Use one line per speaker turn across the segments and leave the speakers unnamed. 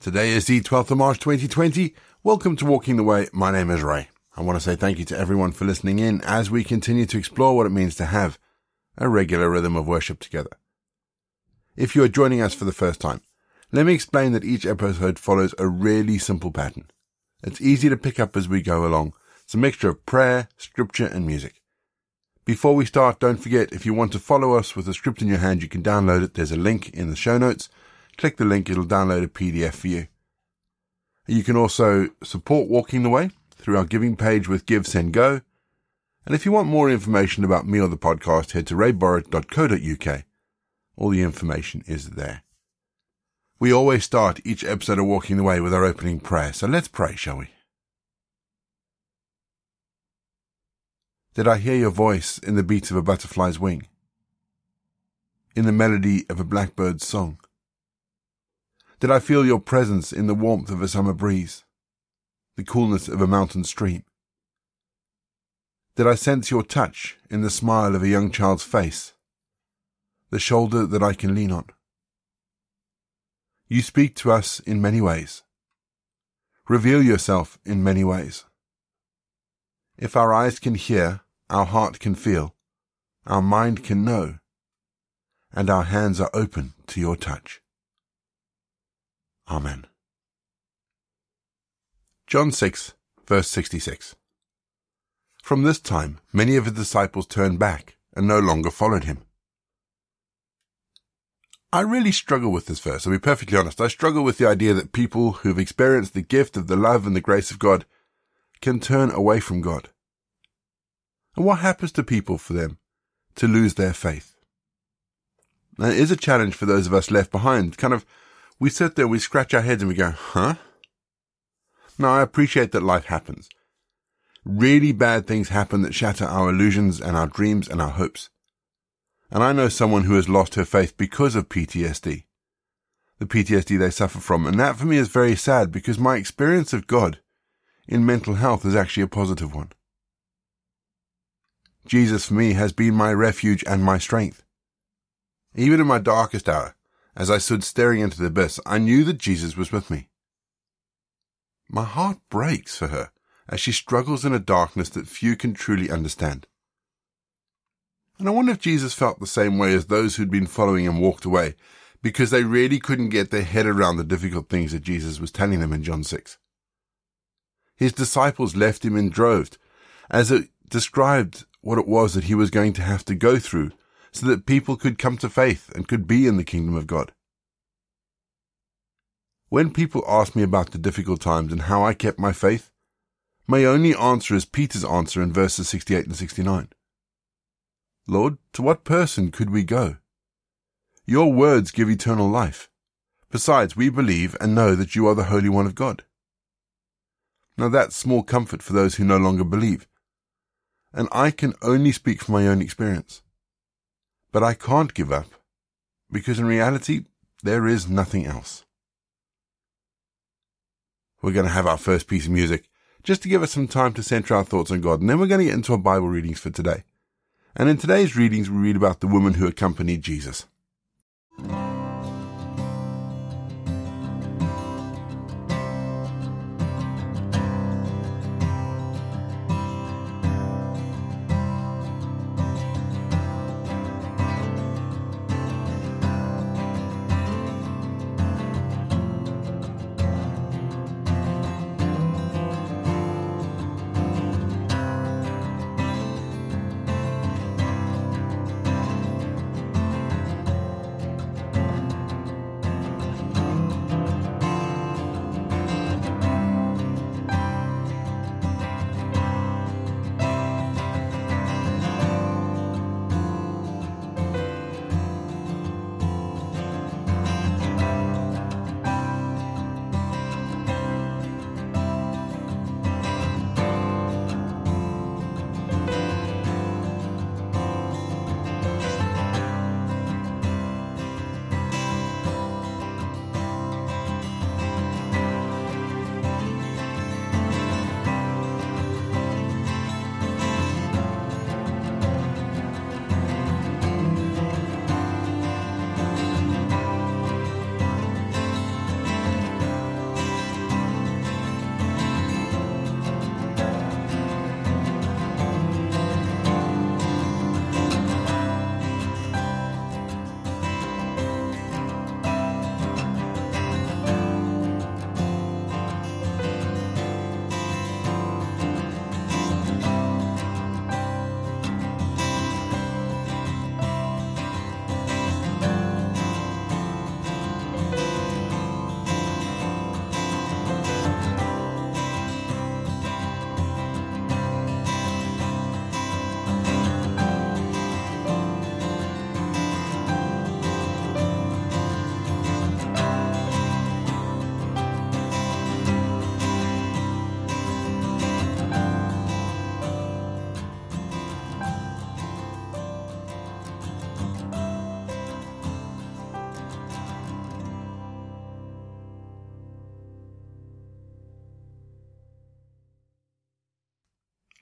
Today is the 12th of March 2020. Welcome to Walking the Way. My name is Ray. I want to say thank you to everyone for listening in as we continue to explore what it means to have a regular rhythm of worship together. If you are joining us for the first time, let me explain that each episode follows a really simple pattern. It's easy to pick up as we go along. It's a mixture of prayer, scripture, and music. Before we start, don't forget if you want to follow us with a script in your hand, you can download it. There's a link in the show notes. Click the link, it'll download a PDF for you. You can also support Walking the Way through our giving page with Give, Send, Go. And if you want more information about me or the podcast, head to rayborrett.co.uk. All the information is there. We always start each episode of Walking the Way with our opening prayer, so let's pray, shall we? Did I hear your voice in the beat of a butterfly's wing? In the melody of a blackbird's song? Did I feel your presence in the warmth of a summer breeze, the coolness of a mountain stream? Did I sense your touch in the smile of a young child's face, the shoulder that I can lean on? You speak to us in many ways. Reveal yourself in many ways. If our eyes can hear, our heart can feel, our mind can know, and our hands are open to your touch. Amen. John 6, verse 66. From this time, many of his disciples turned back and no longer followed him. I really struggle with this verse, I'll be perfectly honest. I struggle with the idea that people who've experienced the gift of the love and the grace of God can turn away from God. And what happens to people for them to lose their faith? Now, it is a challenge for those of us left behind, kind of we sit there, we scratch our heads and we go, huh? Now, I appreciate that life happens. Really bad things happen that shatter our illusions and our dreams and our hopes. And I know someone who has lost her faith because of PTSD. The PTSD they suffer from. And that for me is very sad because my experience of God in mental health is actually a positive one. Jesus for me has been my refuge and my strength. Even in my darkest hour, as I stood staring into the abyss, I knew that Jesus was with me. My heart breaks for her as she struggles in a darkness that few can truly understand. And I wonder if Jesus felt the same way as those who'd been following him walked away because they really couldn't get their head around the difficult things that Jesus was telling them in John 6. His disciples left him in droves as it described what it was that he was going to have to go through so that people could come to faith and could be in the kingdom of God. When people ask me about the difficult times and how I kept my faith, my only answer is Peter's answer in verses 68 and 69. Lord, to what person could we go? Your words give eternal life. Besides, we believe and know that you are the Holy One of God. Now that's small comfort for those who no longer believe. And I can only speak from my own experience. But I can't give up, because in reality, there is nothing else. We're going to have our first piece of music, just to give us some time to center our thoughts on God, and then we're going to get into our Bible readings for today. And in today's readings, we read about the woman who accompanied Jesus.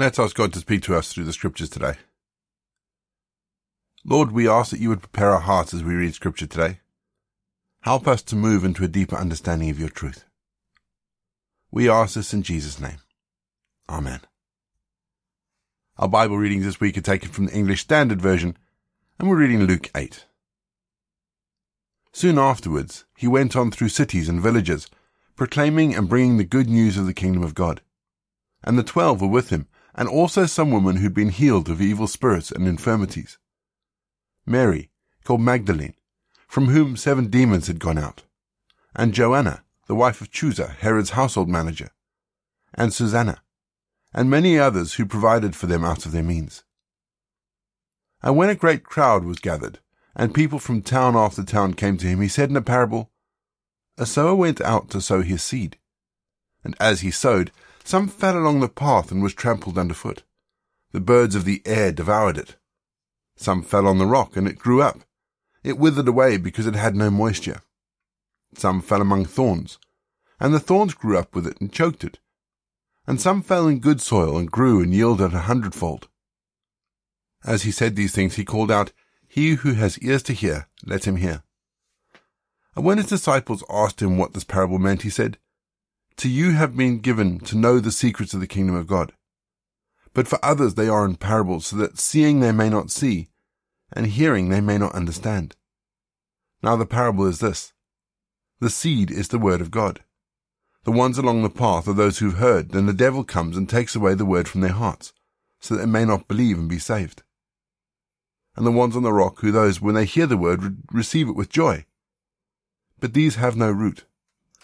Let's ask God to speak to us through the scriptures today. Lord, we ask that you would prepare our hearts as we read scripture today. Help us to move into a deeper understanding of your truth. We ask this in Jesus' name. Amen. Our Bible readings this week are taken from the English Standard Version, and we're reading Luke 8. Soon afterwards, he went on through cities and villages, proclaiming and bringing the good news of the kingdom of God. And the twelve were with him, and also some women who'd been healed of evil spirits and infirmities. Mary, called Magdalene, from whom seven demons had gone out, and Joanna, the wife of Chuza, Herod's household manager, and Susanna, and many others who provided for them out of their means. And when a great crowd was gathered, and people from town after town came to him, he said in a parable, A sower went out to sow his seed. And as he sowed, some fell along the path and was trampled underfoot. The birds of the air devoured it. Some fell on the rock, and it grew up. It withered away because it had no moisture. Some fell among thorns, and the thorns grew up with it and choked it. And some fell in good soil and grew and yielded a hundredfold. As he said these things, he called out, He who has ears to hear, let him hear. And when his disciples asked him what this parable meant, he said, To you have been given to know the secrets of the kingdom of God. But for others they are in parables, so that seeing they may not see, and hearing they may not understand. Now the parable is this. The seed is the word of God. The ones along the path are those who've heard, then the devil comes and takes away the word from their hearts, so that they may not believe and be saved. And the ones on the rock who those, when they hear the word, receive it with joy. But these have no root.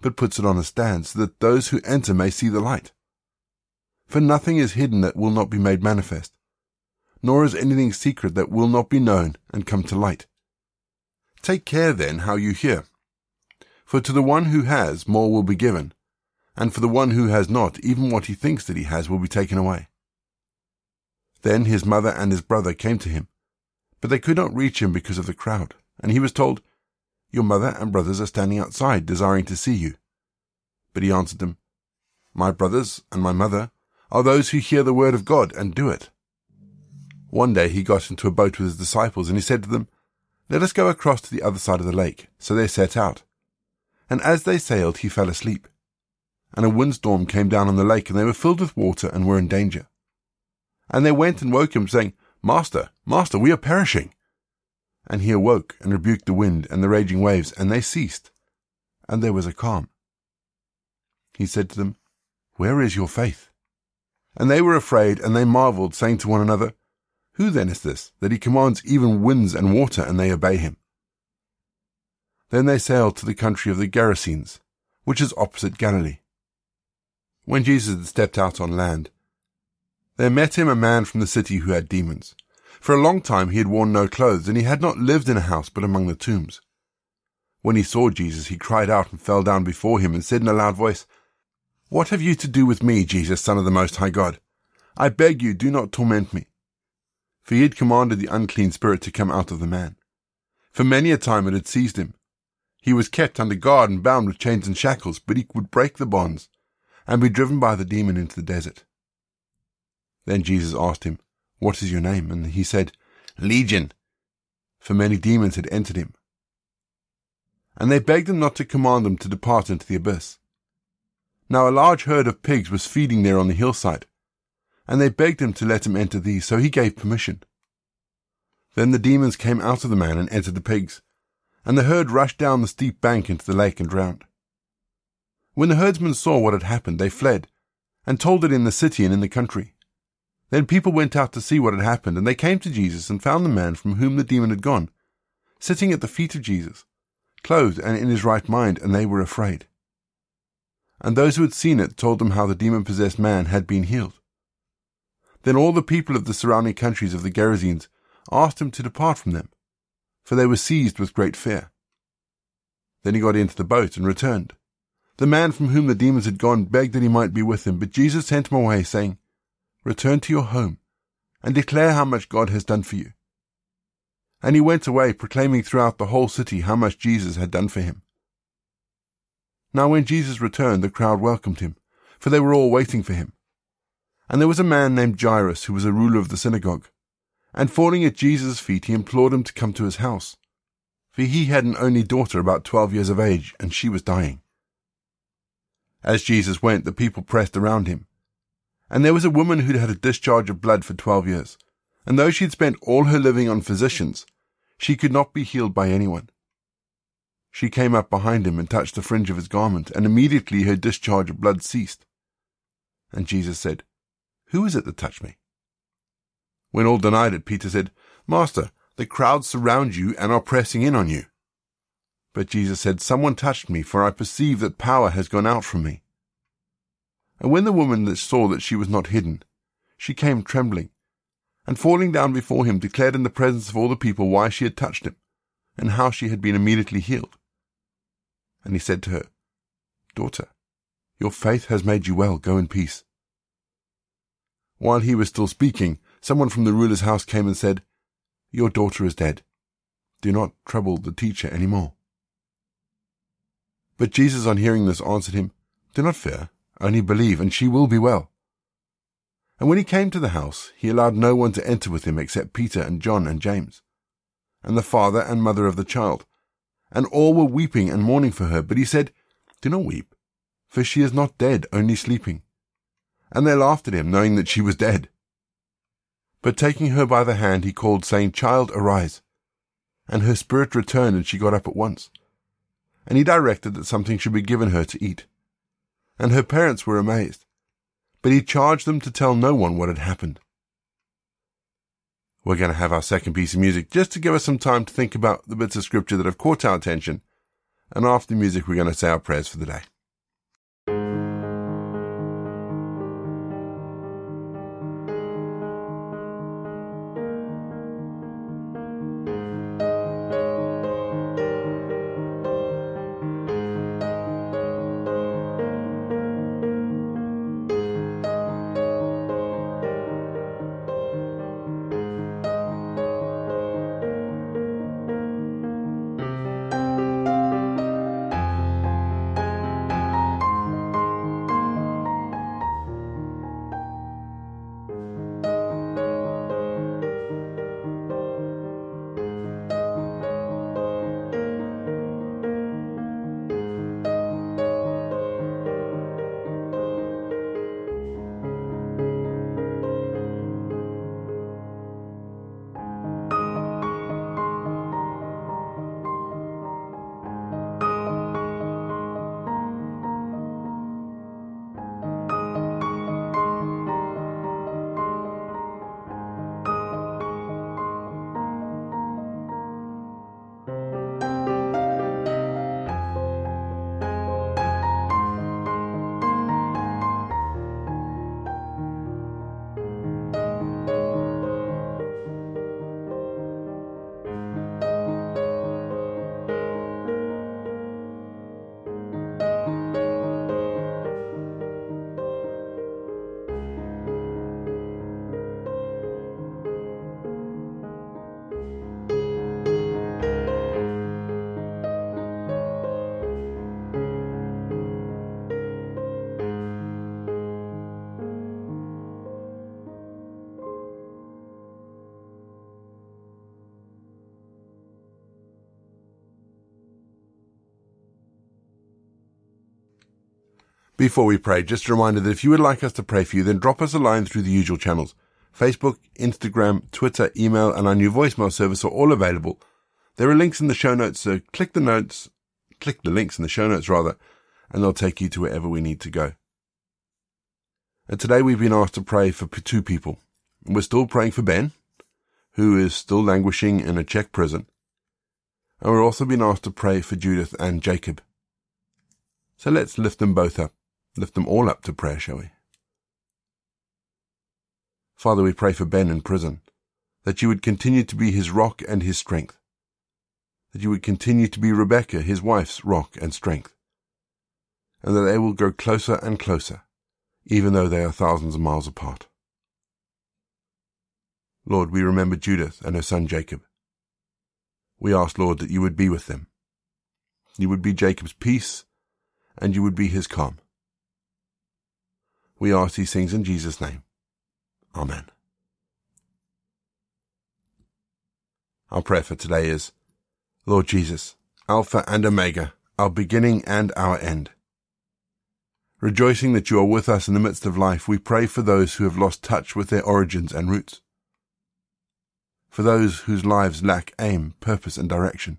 but puts it on a stand, so that those who enter may see the light. For nothing is hidden that will not be made manifest, nor is anything secret that will not be known and come to light. Take care then how you hear. For to the one who has, more will be given, and for the one who has not, even what he thinks that he has will be taken away. Then his mother and his brother came to him, but they could not reach him because of the crowd, and he was told, Your mother and brothers are standing outside, desiring to see you. But he answered them, My brothers and my mother are those who hear the word of God and do it. One day he got into a boat with his disciples, and he said to them, Let us go across to the other side of the lake. So they set out. And as they sailed, he fell asleep. And a windstorm came down on the lake, and they were filled with water and were in danger. And they went and woke him, saying, Master, Master, we are perishing. And he awoke and rebuked the wind and the raging waves, and they ceased. And there was a calm. He said to them, Where is your faith? And they were afraid, and they marveled, saying to one another, Who then is this, that he commands even winds and water, and they obey him? Then they sailed to the country of the Gerasenes, which is opposite Galilee. When Jesus had stepped out on land, there met him a man from the city who had demons. For a long time he had worn no clothes, and he had not lived in a house but among the tombs. When he saw Jesus, he cried out and fell down before him, and said in a loud voice, what have you to do with me, Jesus, Son of the Most High God? I beg you, do not torment me. For he had commanded the unclean spirit to come out of the man. For many a time it had seized him. He was kept under guard and bound with chains and shackles, but he would break the bonds and be driven by the demon into the desert. Then Jesus asked him, What is your name? And he said, Legion, for many demons had entered him. And they begged him not to command them to depart into the abyss. Now a large herd of pigs was feeding there on the hillside, and they begged him to let him enter these, so he gave permission. Then the demons came out of the man and entered the pigs, and the herd rushed down the steep bank into the lake and drowned. When the herdsmen saw what had happened, they fled, and told it in the city and in the country. Then people went out to see what had happened, and they came to Jesus and found the man from whom the demon had gone, sitting at the feet of Jesus, clothed and in his right mind, and they were afraid and those who had seen it told them how the demon possessed man had been healed. Then all the people of the surrounding countries of the Gerasenes asked him to depart from them, for they were seized with great fear. Then he got into the boat and returned. The man from whom the demons had gone begged that he might be with him, but Jesus sent him away, saying, Return to your home and declare how much God has done for you. And he went away, proclaiming throughout the whole city how much Jesus had done for him. Now when Jesus returned, the crowd welcomed him, for they were all waiting for him. And there was a man named Jairus who was a ruler of the synagogue. And falling at Jesus' feet, he implored him to come to his house. For he had an only daughter about twelve years of age, and she was dying. As Jesus went, the people pressed around him. And there was a woman who'd had a discharge of blood for twelve years. And though she had spent all her living on physicians, she could not be healed by anyone. She came up behind him and touched the fringe of his garment, and immediately her discharge of blood ceased. And Jesus said, Who is it that touched me? When all denied it, Peter said, Master, the crowds surround you and are pressing in on you. But Jesus said, Someone touched me, for I perceive that power has gone out from me. And when the woman saw that she was not hidden, she came trembling, and falling down before him, declared in the presence of all the people why she had touched him, and how she had been immediately healed. And he said to her, Daughter, your faith has made you well. Go in peace. While he was still speaking, someone from the ruler's house came and said, Your daughter is dead. Do not trouble the teacher any more. But Jesus, on hearing this, answered him, Do not fear, only believe, and she will be well. And when he came to the house, he allowed no one to enter with him except Peter and John and James, and the father and mother of the child. And all were weeping and mourning for her. But he said, Do not weep, for she is not dead, only sleeping. And they laughed at him, knowing that she was dead. But taking her by the hand, he called, saying, Child, arise. And her spirit returned, and she got up at once and he directed that something should be given her to eat. And her parents were amazed, but he charged them to tell no one what had happened. We're going to have our second piece of music just to give us some time to think about the bits of scripture that have caught our attention, and after the music, we're going to say our prayers for the day. Before we pray, just a reminder that if you would like us to pray for you, then drop us a line through the usual channels. Facebook, Instagram, Twitter, email, and our new voicemail service are all available. There are links in the show notes, so click the notes, click the links in the show notes rather, and they'll take you to wherever we need to go. And today we've been asked to pray for two people. We're still praying for Ben, who is still languishing in a Czech prison. And we're also been asked to pray for Judith and Jacob. So let's lift them both up lift them all up to prayer, shall we? Father, we pray for Ben in prison, that you would continue to be his rock and his strength, that you would continue to be Rebecca, his wife's rock and strength, and that they will grow closer and closer, even though they are thousands of miles apart. Lord, we remember Judith and her son Jacob. We ask, Lord, that you would be with them. You would be Jacob's peace, and you would be his calm. We ask these things in Jesus' name. Amen. Our prayer for today is, Lord Jesus, Alpha and Omega, our beginning and our end. Rejoicing that you are with us in the midst of life, we pray for those who have lost touch with their origins and roots. For those whose lives lack aim, purpose, and direction.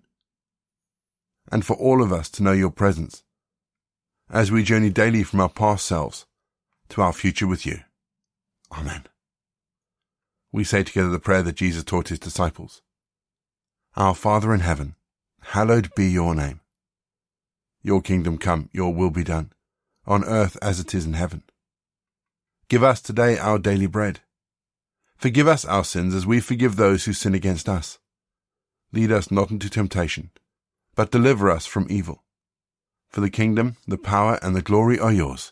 And for all of us to know your presence as we journey daily from our past selves to our future with you. Amen. We say together the prayer that Jesus taught his disciples. Our Father in heaven, hallowed be your name. Your kingdom come, your will be done, on earth as it is in heaven. Give us today our daily bread. Forgive us our sins as we forgive those who sin against us. Lead us not into temptation, but deliver us from evil. For the kingdom, the power, and the glory are yours,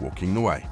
walking the way.